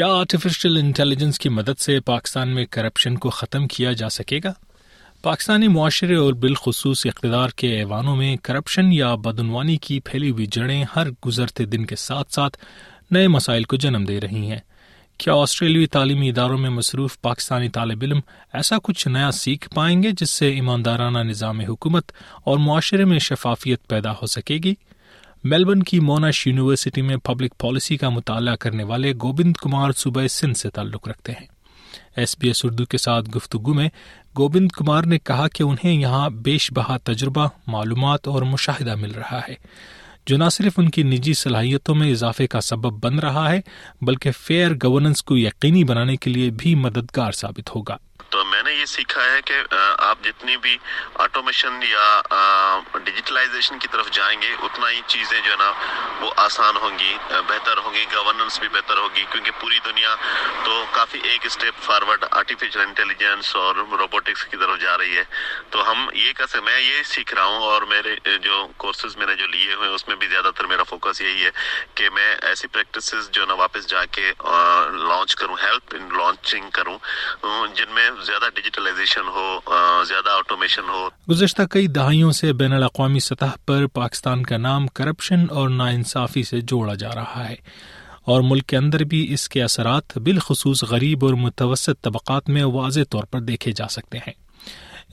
کیا artificial intelligence کی مدد سے پاکستان میں کرپشن کو ختم کیا جا سکے گا؟ پاکستانی معاشرے اور بالخصوص اقتدار کے ایوانوں میں کرپشن یا بدعنوانی کی پھیلی ہوئی جڑیں ہر گزرتے دن کے ساتھ ساتھ نئے مسائل کو جنم دے رہی ہیں۔ کیا آسٹریلوی تعلیمی اداروں میں مصروف پاکستانی طالب علم ایسا کچھ نیا سیکھ پائیں گے جس سے ایماندارانہ نظام حکومت اور معاشرے میں شفافیت پیدا ہو سکے گی؟ میلبرن کی مونش یونیورسٹی میں پبلک پالیسی کا مطالعہ کرنے والے گوبند کمار صوبہ سندھ سے تعلق رکھتے ہیں۔ ایس بی ایس اردو کے ساتھ گفتگو میں گوبند کمار نے کہا کہ انہیں یہاں بیش بہا تجربہ، معلومات اور مشاہدہ مل رہا ہے۔ جو نہ صرف ان کی نجی صلاحیتوں میں اضافے کا سبب بن رہا ہے، بلکہ فیئر گورننس کو یقینی بنانے کے لیے بھی مددگار ثابت ہوگا۔ تو میں نے یہ سیکھا ہے کہ آپ جتنی بھی آٹومیشن یا ڈیجیٹلائزیشن کی طرف جائیں گے، اتنا ہی چیزیں جو ہے نا، وہ آسان ہوں گی بہتر ہوں گی گورننس بھی بہتر ہوگی، کیونکہ پوری دنیا تو کافی ایک اسٹیپ فارورڈ آرٹیفیشل انٹیلیجنس اور روبوٹکس کی طرف جا رہی ہے۔ تو ہم یہ کیسے میں یہ سیکھ رہا ہوں اور میرے جو کورسز میں نے جو لیے ہوئے اس میں بھی زیادہ تر میرا فوکس یہی ہے کہ میں ایسی پریکٹسز جو نا واپس جا کے لانچ کروں ہیلپ ان لانچنگ کروں جن میں زیادہ ڈیجیٹلائزیشن ہو زیادہ آٹومیشن ہو۔ گزشتہ کئی دہائیوں سے بین الاقوامی سطح پر پاکستان کا نام کرپشن اور ناانصافی سے جوڑا جا رہا ہے۔ اور ملک کے اندر بھی اس کے اثرات بالخصوص غریب اور متوسط طبقات میں واضح طور پر دیکھے جا سکتے ہیں۔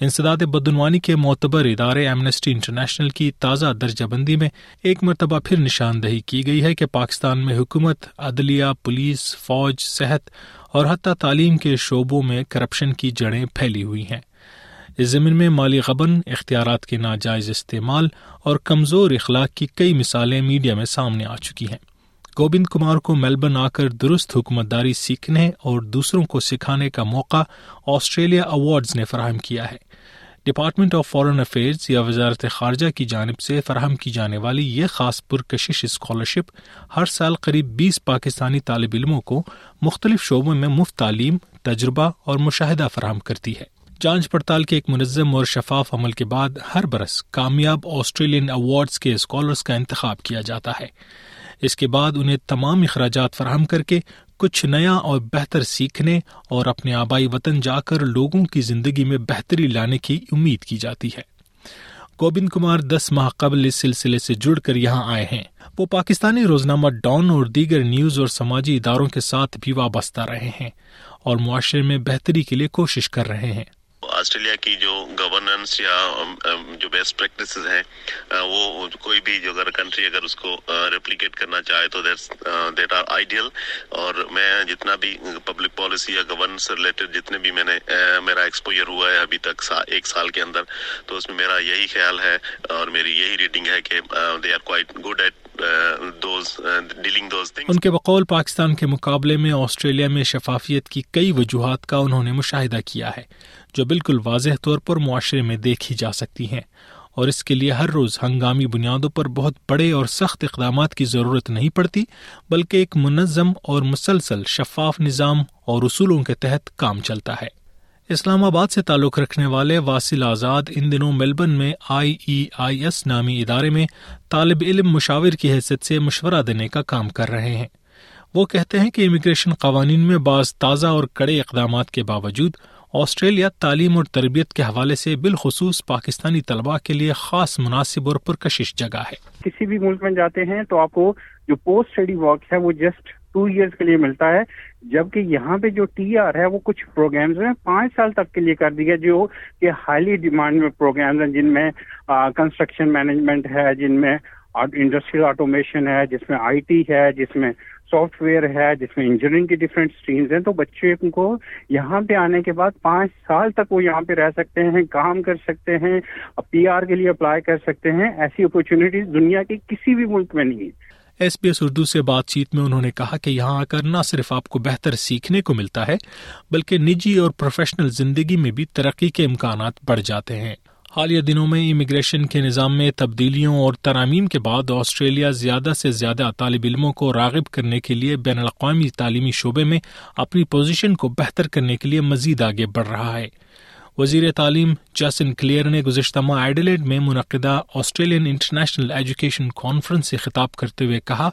انسداد بدعنوانی کے معتبر ادارے ایمنسٹی انٹرنیشنل کی تازہ درجہ بندی میں ایک مرتبہ پھر نشاندہی کی گئی ہے کہ پاکستان میں حکومت، عدلیہ، پولیس، فوج، صحت اور حتیٰ تعلیم کے شعبوں میں کرپشن کی جڑیں پھیلی ہوئی ہیں۔ اس زمین میں مالی غبن، اختیارات کے ناجائز استعمال اور کمزور اخلاق کی کئی مثالیں میڈیا میں سامنے آ چکی ہیں۔ گوبند کمار کو میلبرن آ کر درست حکومت داری سیکھنے اور دوسروں کو سکھانے کا موقع آسٹریلیا ایوارڈز نے فراہم کیا ہے۔ ڈپارٹمنٹ آف فارن افیئرز یا وزارت خارجہ کی جانب سے فراہم کی جانے والی یہ خاص پرکشش اسکالرشپ ہر سال قریب بیس پاکستانی طالب علموں کو مختلف شعبوں میں مفت تعلیم، تجربہ اور مشاہدہ فراہم کرتی ہے۔ جانچ پڑتال کے ایک منظم اور شفاف عمل کے بعد ہر برس کامیاب آسٹریلین ایوارڈز کے اسکالرس کا انتخاب کیا جاتا ہے۔ اس کے بعد انہیں تمام اخراجات فراہم کر کے کچھ نیا اور بہتر سیکھنے اور اپنے آبائی وطن جا کر لوگوں کی زندگی میں بہتری لانے کی امید کی جاتی ہے۔ گوبند کمار دس ماہ قبل اس سلسلے سے جڑ کر یہاں آئے ہیں۔ وہ پاکستانی روزنامہ ڈان اور دیگر نیوز اور سماجی اداروں کے ساتھ بھی وابستہ رہے ہیں اور معاشرے میں بہتری کے لیے کوشش کر رہے ہیں۔ آسٹریلیا کی جو گورننس یا جو بیسٹ پریکٹسز ہیں وہ کوئی بھی جو اگر کنٹری اگر اس کو ریپلیکیٹ کرنا چاہے تو دیٹ آر آئیڈیل اور میں جتنا بھی پبلک پالیسی یا گورننس ریلیٹڈ جتنے بھی میں نے میرا ایکسپوجر ہوا ہے ابھی تک ایک سال کے اندر، تو اس میں میرا یہی خیال ہے اور میری یہی ریٹنگ ہے کہ they are quite good at ان کے بقول پاکستان کے مقابلے میں آسٹریلیا میں شفافیت کی کئی وجوہات کا انہوں نے مشاہدہ کیا ہے، جو بالکل واضح طور پر معاشرے میں دیکھی جا سکتی ہیں۔ اور اس کے لیے ہر روز ہنگامی بنیادوں پر بہت بڑے اور سخت اقدامات کی ضرورت نہیں پڑتی، بلکہ ایک منظم اور مسلسل شفاف نظام اور اصولوں کے تحت کام چلتا ہے۔ اسلام آباد سے تعلق رکھنے والے واصل آزاد ان دنوں میلبرن میں آئی ای آئی ایس نامی ادارے میں طالب علم مشاور کی حیثیت سے مشورہ دینے کا کام کر رہے ہیں۔ وہ کہتے ہیں کہ امیگریشن قوانین میں بعض تازہ اور کڑے اقدامات کے باوجود آسٹریلیا تعلیم اور تربیت کے حوالے سے بالخصوص پاکستانی طلباء کے لیے خاص مناسب اور پرکشش جگہ ہے۔ کسی بھی ملک میں جاتے ہیں تو آپ کو جو پوسٹ اسٹڈی ورک ہے وہ جسٹ ٹو ایئرس کے لیے ملتا ہے، جبکہ یہاں پہ جو ٹی آر ہے، وہ کچھ پروگرامز ہیں، پانچ سال تک کے لیے کر دیا جو کہ ہائیلی ڈیمانڈ میں پروگرامز ہیں، جن میں کنسٹرکشن مینجمنٹ ہے، جن میں انڈسٹریل آٹومیشن ہے، جس میں آئی ٹی ہے، جس میں سافٹ ویئر ہے، جس میں انجینئرنگ کی ڈفرینٹ اسٹریمز ہیں۔ تو بچے کو یہاں پہ آنے کے بعد پانچ سال تک وہ یہاں پہ رہ سکتے ہیں، کام کر سکتے ہیں پی آر کے لیے اپلائی کر سکتے ہیں۔ ایسی اپرچونیٹیز دنیا کے کسی بھی ملک میں نہیں ہے ایس پی ایس اردو سے بات چیت میں انہوں نے کہا کہ یہاں آ کر نہ صرف آپ کو بہتر سیکھنے کو ملتا ہے، بلکہ نجی اور پروفیشنل زندگی میں بھی ترقی کے امکانات بڑھ جاتے ہیں۔ حالیہ دنوں میں امیگریشن کے نظام میں تبدیلیوں اور ترامیم کے بعد آسٹریلیا زیادہ سے زیادہ طالب علموں کو راغب کرنے کے لیے بین الاقوامی تعلیمی شعبے میں اپنی پوزیشن کو بہتر کرنے کے لیے مزید آگے بڑھ رہا ہے۔ وزیر تعلیم جسن کلیئر نے گزشتہ ماہ ایڈیلیڈ میں منعقدہ آسٹریلین انٹرنیشنل ایجوکیشن کانفرنس سے خطاب کرتے ہوئے کہا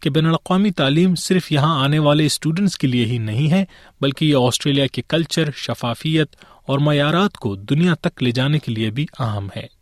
کہ بین الاقوامی تعلیم صرف یہاں آنے والے اسٹوڈنٹس کے لیے ہی نہیں ہے، بلکہ یہ آسٹریلیا کے کلچر، شفافیت اور معیارات کو دنیا تک لے جانے کے لیے بھی اہم ہے۔